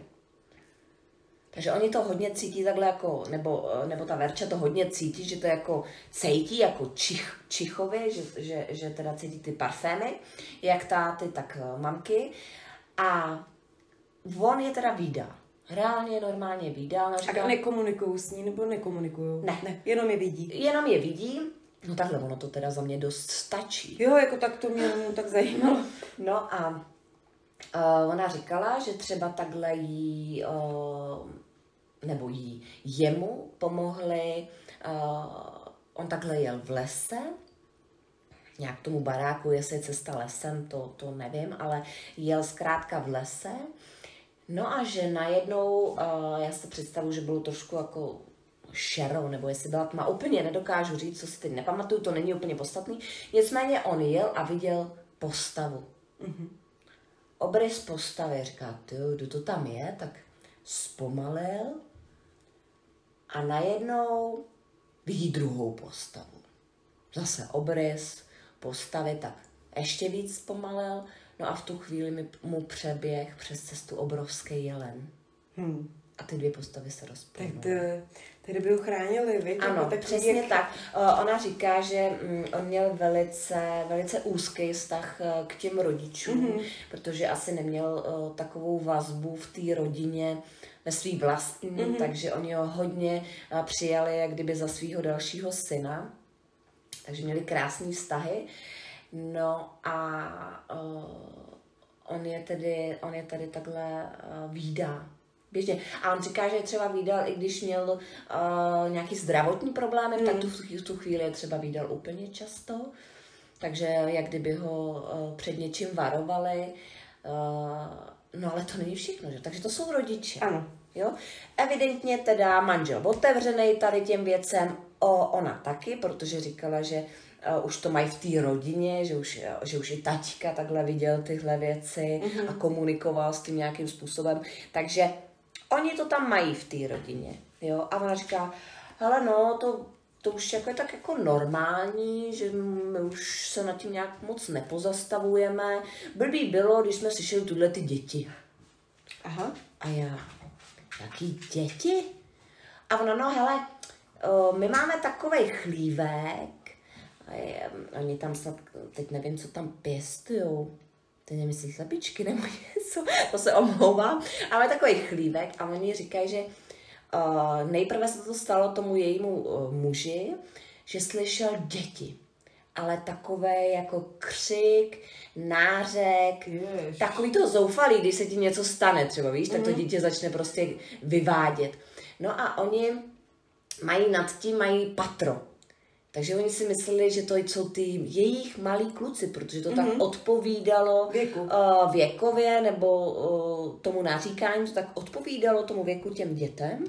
Takže oni to hodně cítí takhle jako, nebo, nebo ta Verča to hodně cítí, že to jako cítí jako čich, čichově, že, že, že teda cítí ty parfémy, jak táty, tak mamky. A on je teda výdá. Reálně, normálně výdá. Ona říká, a nekomunikují s ní nebo nekomunikují? Ne. ne. Jenom je vidí. Jenom je vidí No takhle, ono to teda za mě dost stačí. Jo, jako tak to mě tak zajímalo. No a uh, ona říkala, že třeba takhle jí, uh, nebo jí, jemu pomohli, uh, on takhle jel v lese, nějak tomu baráku, jestli je cesta lesem, to, to nevím, ale jel zkrátka v lese. No a že najednou, uh, já si představu, že bylo trošku jako šerou, nebo jestli byla tma, úplně nedokážu říct, co si teď nepamatuju, to není úplně podstatný. Nicméně on jel a viděl postavu. Mm-hmm. Obrys postavy, říká, ty, kdo to tam je, tak zpomalil a najednou vidí druhou postavu. Zase obrys, postavy, tak ještě víc zpomalil, no a v tu chvíli mi, mu přeběh přes cestu obrovský jelen. Hmm. A ty dvě postavy se rozplynuly. Tak to, tedy by ho chránili, víš? Ano, tak přesně jak... tak. Uh, ona říká, že um, on měl velice, velice úzký vztah uh, k těm rodičům, mm-hmm. protože asi neměl uh, takovou vazbu v té rodině ve svý vlastní, mm-hmm. takže oni ho hodně uh, přijali jak kdyby za svého dalšího syna. Takže měli krásné vztahy. No a uh, on je tedy, on je tedy takhle uh, výdá běžně. A on říká, že je třeba výdal, i když měl uh, nějaký zdravotní problémy, mm. tak tu, v tu chvíli je třeba výdal úplně často. Takže jak kdyby ho uh, před něčím varovali. Uh, no ale to není všechno, že? Takže to jsou rodiče. Ano. Jo? Evidentně teda manžel otevřený tady těm věcem, o, ona taky, protože říkala, že uh, už to mají v té rodině, že už, že už i taťka takhle viděl tyhle věci mm-hmm. a komunikoval s tím nějakým způsobem. Takže Oni to tam mají v té rodině, jo. A ona říká, hele no, to, to už jako je tak jako normální, že my už se nad tím nějak moc nepozastavujeme. Blbý bylo, když jsme slyšeli tuhle ty děti. Aha. A já, jaký děti? A ona, no hele, my máme takový chlívek, je, oni tam snad, teď nevím, co tam pěstujou, teď nemyslí slepičky nebo něco, to se omlouvám, ale takový chlívek a oni říkají, že uh, nejprve se to stalo tomu jejímu uh, muži, že slyšel děti, ale takové jako křik, nářek, Jež. takový to zoufalý, když se ti něco stane třeba, víš, mm-hmm. tak to mhm. dítě začne prostě vyvádět. No a oni mají nad tím, mají patro. Takže oni si mysleli, že to jsou ty jejich malí kluci, protože to mm-hmm. tak mhm. odpovídalo Věku. Uh, věkově nebo uh, tomu naříkání, to tak odpovídalo tomu věku těm dětem.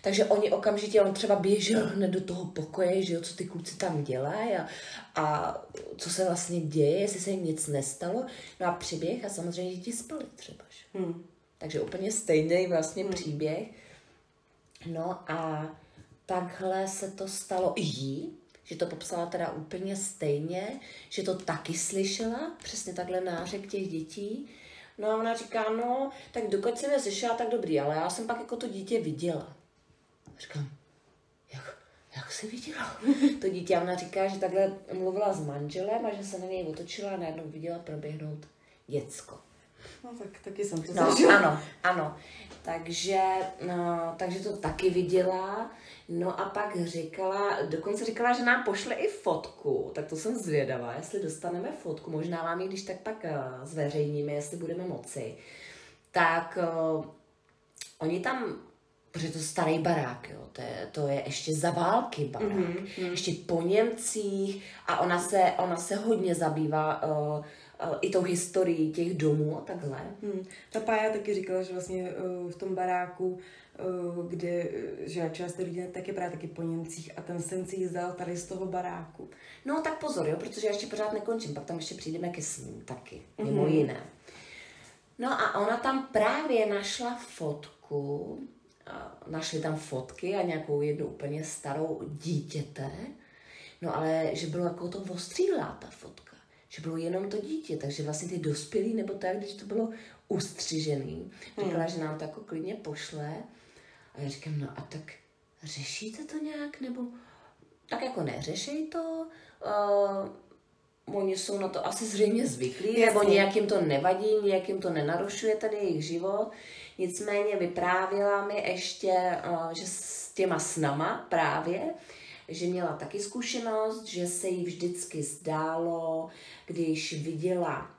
Takže oni okamžitě, on třeba běžel hned do toho pokoje, že jo, co ty kluci tam dělají a, a co se vlastně děje, jestli se jim nic nestalo. No a přiběh a samozřejmě děti spali třeba. Hmm. Takže úplně stejný vlastně hmm. příběh. No a takhle se to stalo i jí, že to popsala teda úplně stejně, že to taky slyšela, přesně takhle nářek těch dětí. No a ona říká, no, tak dokud jsem je slyšela, tak dobrý, ale já jsem pak jako to dítě viděla. Říkám, jak, jak jsi viděla? to dítě, a ona říká, že takhle mluvila s manželem a že se na něj otočila a najednou viděla proběhnout děcko. No tak taky jsem to no, zažila. Ano, ano. Takže, no, takže to taky viděla. No a pak říkala, dokonce říkala, že nám pošle i fotku, tak to jsem zvědavá, jestli dostaneme fotku, možná vám ji když tak pak uh, zveřejníme, jestli budeme moci. Tak uh, oni tam, protože to starý barák, jo, to je, to je ještě za války barák, mm-hmm. ještě po Němcích a ona se, ona se hodně zabývá uh, i tou historií těch domů a takhle. Hmm. Ta Pája taky říkala, že vlastně uh, v tom baráku Eh, kde že část lidí taky právě taky po Němcích a ten sen si jízdal tady z toho baráku. No tak pozor, jo, protože já ještě pořád nekončím, pak tam ještě přijdeme ke svým taky, mimo mm-hmm. jiné. No a ona tam právě našla fotku, našli tam fotky a nějakou jednu úplně starou dítěte, no ale že bylo jako to ostřílá ta fotka, že bylo jenom to dítě, takže vlastně ty dospělí, nebo tak, když to bylo ustřižený, říkala, hmm. že nám to jako klidně pošle, a já říkám, no a tak řešíte to nějak, nebo tak jako neřešej to, uh, oni jsou na to asi zřejmě zvyklí, Jasně. nebo nějak jim to nevadí, nějak jim to nenarušuje ten jejich život. Nicméně vyprávěla mi ještě, uh, že s těma snama právě, že měla taky zkušenost, že se jí vždycky zdálo, když viděla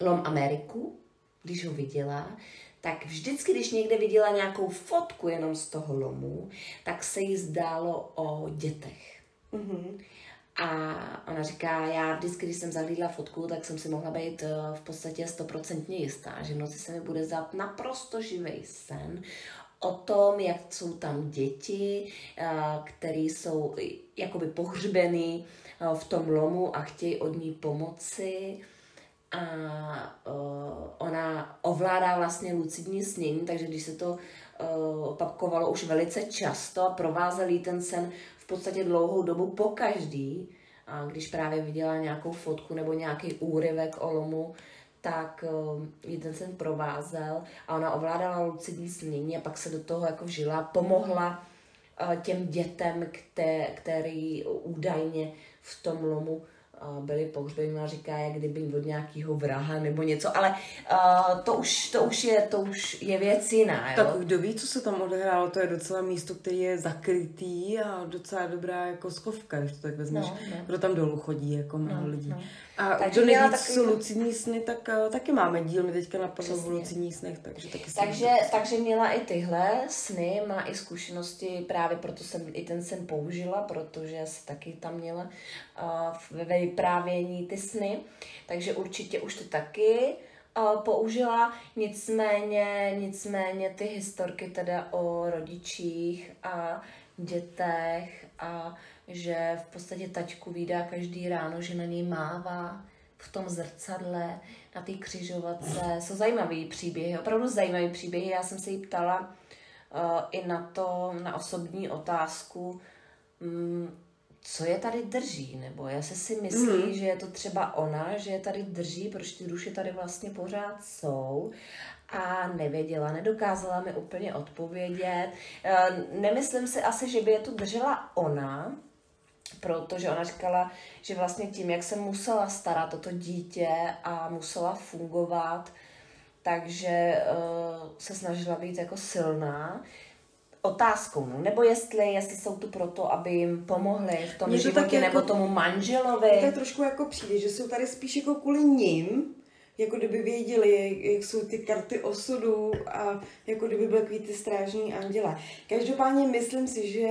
Lom Ameriku, když ho viděla, tak vždycky, když někde viděla nějakou fotku jenom z toho lomu, tak se jí zdálo o dětech. Mm-hmm. A ona říká, já vždycky, když jsem zahlídla fotku, tak jsem si mohla být eh, v podstatě stoprocentně jistá, že v noci se mi bude zdát naprosto živý sen o tom, jak jsou tam děti, které jsou jakoby pohřbený eh, v tom lomu a chtějí od ní pomoci. A uh, ona ovládá vlastně lucidní snění, takže když se to uh, opakovalo už velice často a provázel jí ten sen v podstatě dlouhou dobu po každý, a když právě viděla nějakou fotku nebo nějaký úryvek o lomu, tak jí ten sen provázel a ona ovládala lucidní snění a pak se do toho jako vžila, pomohla uh, těm dětem, které, který údajně v tom lomu byli pohřbeni a říká, jak kdyby od nějakého vraha nebo něco, ale uh, to, už, to, už je, to už je věc jiná. Jo? Tak kdo ví, co se tam odehrálo, to je docela místo, který je zakrytý a docela dobrá jako skovka, když to tak vezmeš, no, no. kdo tam dolů chodí, jako mnoho no, lidí. No. A takže kdo neví, takový... jsou lucidní sny, tak uh, taky máme díl, my teďka napadlo v lucidních snech, takže taky takže, takže měla i tyhle sny, má i zkušenosti, právě proto jsem i ten sen použila, protože se taky tam měla uh, ve vyprávění ty sny, takže určitě už to taky uh, použila, nicméně, nicméně ty historky teda o rodičích a dětech a že v podstatě taťku vydá každý ráno, že na něj mává v tom zrcadle, na té křižovatce. Jsou zajímavý příběhy, opravdu zajímavý příběhy. Já jsem se jí ptala uh, i na to, na osobní otázku, um, co je tady drží, nebo já se si myslím, mm. že je to třeba ona, že je tady drží, proč ty duše tady vlastně pořád jsou a nevěděla, nedokázala mi úplně odpovědět. Uh, nemyslím si asi, že by je tu držela ona, protože ona říkala, že vlastně tím, jak se musela starat o to dítě a musela fungovat, takže uh, se snažila být jako silná, otázkou, no, nebo jestli, jestli jsou tu proto, aby jim pomohli v tom to životě, jako, nebo tomu manželovi. To je trošku jako přijde, že jsou tady spíš jako kvůli ním, jako kdyby věděli, jak jsou ty karty osudu a jako kdyby byly ty strážní anděle. Každopádně myslím si, že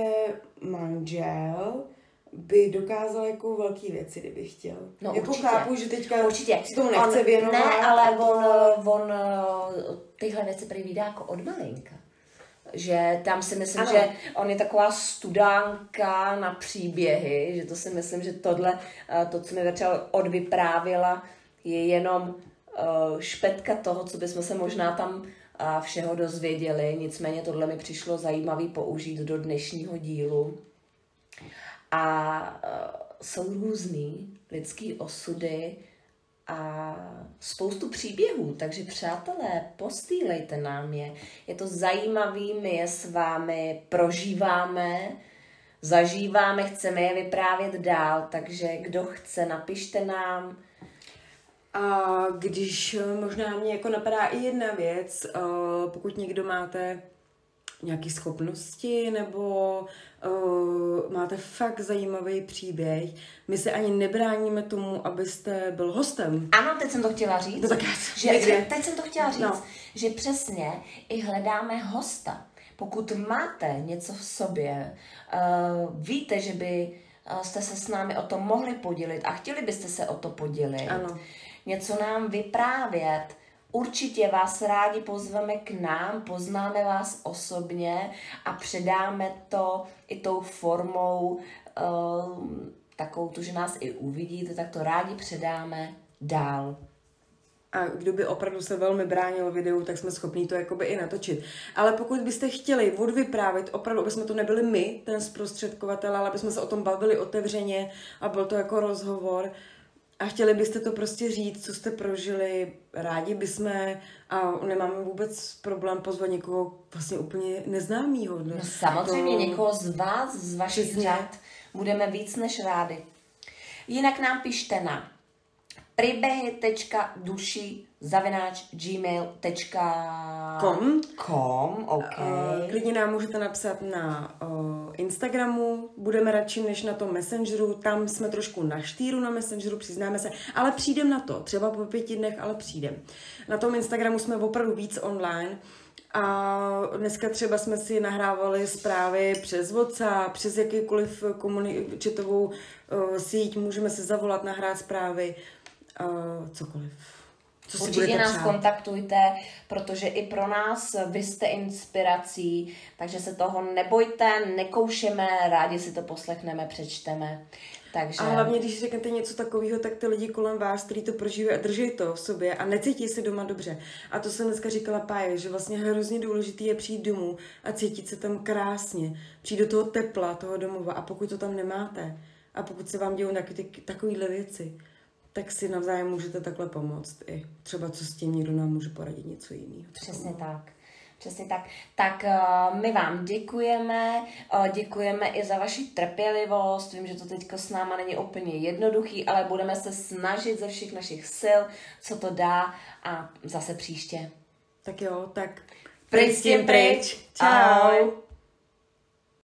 manžel by dokázal jako velký věci, kdyby chtěl. No, jako určitě. chápu, že teďka určitě. si tomu nechce on, věnovat. Ne, ale on, on tyhle věci prý jako od malinka. Že tam si myslím, ano. že on je taková studánka na příběhy, že to si myslím, že tohle, eh, to, co mi začal odvyprávěla, je jenom špetka toho, co bychom se možná tam eh, všeho dozvěděli. Nicméně tohle mi přišlo zajímavý použít do dnešního dílu. A uh, jsou různý lidský osudy a spoustu příběhů, takže přátelé, postýlejte nám je. Je to zajímavý, my je s vámi prožíváme, zažíváme, chceme je vyprávět dál, takže kdo chce, napište nám. A když eh, možná mě jako napadá i jedna věc, eh, pokud někdo máte nějaké schopnosti nebo uh, máte fakt zajímavý příběh. My se ani nebráníme tomu, abyste byl hostem. Ano, teď jsem to chtěla říct. No tak že, že, teď jsem to chtěla říct, no. že přesně i hledáme hosta. Pokud máte něco v sobě, uh, víte, že by jste se s námi o tom mohli podělit a chtěli byste se o to podělit, ano. Něco nám vyprávět, Určitě vás rádi pozveme k nám, poznáme vás osobně a předáme to i tou formou uh, takovou tu, že nás i uvidíte, tak to rádi předáme dál. A kdo by opravdu se velmi bránil videu, tak jsme schopni to jakoby i natočit. Ale pokud byste chtěli odvyprávět, opravdu, aby jsme to nebyli my, ten zprostředkovatel, ale aby jsme se o tom bavili otevřeně a byl to jako rozhovor, a chtěli byste to prostě říct, co jste prožili, rádi bychom a nemáme vůbec problém pozvat někoho vlastně úplně neznámýho. No, no samozřejmě to... někoho z vás, z vašich řad. Budeme víc než rádi. Jinak nám pište na Příběhy.duši zavináč gmail.com Com. okay. Uh, klidně nám můžete napsat na uh, Instagramu, budeme radši než na tom Messengeru, tam jsme trošku na štýru na Messengeru, přiznáme se, ale přijdem na to, třeba po pěti dnech, ale přijdem. Na tom Instagramu jsme opravdu víc online, a dneska třeba jsme si nahrávali zprávy přes WhatsApp, přes jakýkoliv komuni- četovou uh, síť, můžeme se zavolat, nahrát zprávy, uh, cokoliv. Co Určitě nás přát? kontaktujte, protože i pro nás vy jste inspirací, takže se toho nebojte, nekoušeme, rádi si to poslechneme, přečteme. Takže... A hlavně, když řeknete něco takového, tak ty lidi kolem vás, kteří to prožívají a drží to v sobě a necítí se doma dobře. A to jsem dneska říkala Páje, že vlastně hrozně důležité je přijít domů a cítit se tam krásně. Přijít do toho tepla, toho domova a pokud to tam nemáte a pokud se vám dějou takovéhle věci, tak si navzájem můžete takhle pomoct. I třeba co s tím někdo nám může poradit něco jiného. Přesně tak. Přesně tak. Tak uh, my vám děkujeme, uh, děkujeme i za vaši trpělivost. Vím, že to teďka s náma není úplně jednoduchý, ale budeme se snažit ze všech našich sil, co to dá a zase příště. Tak jo, tak pryč s tím pryč. Čau. Ahoj.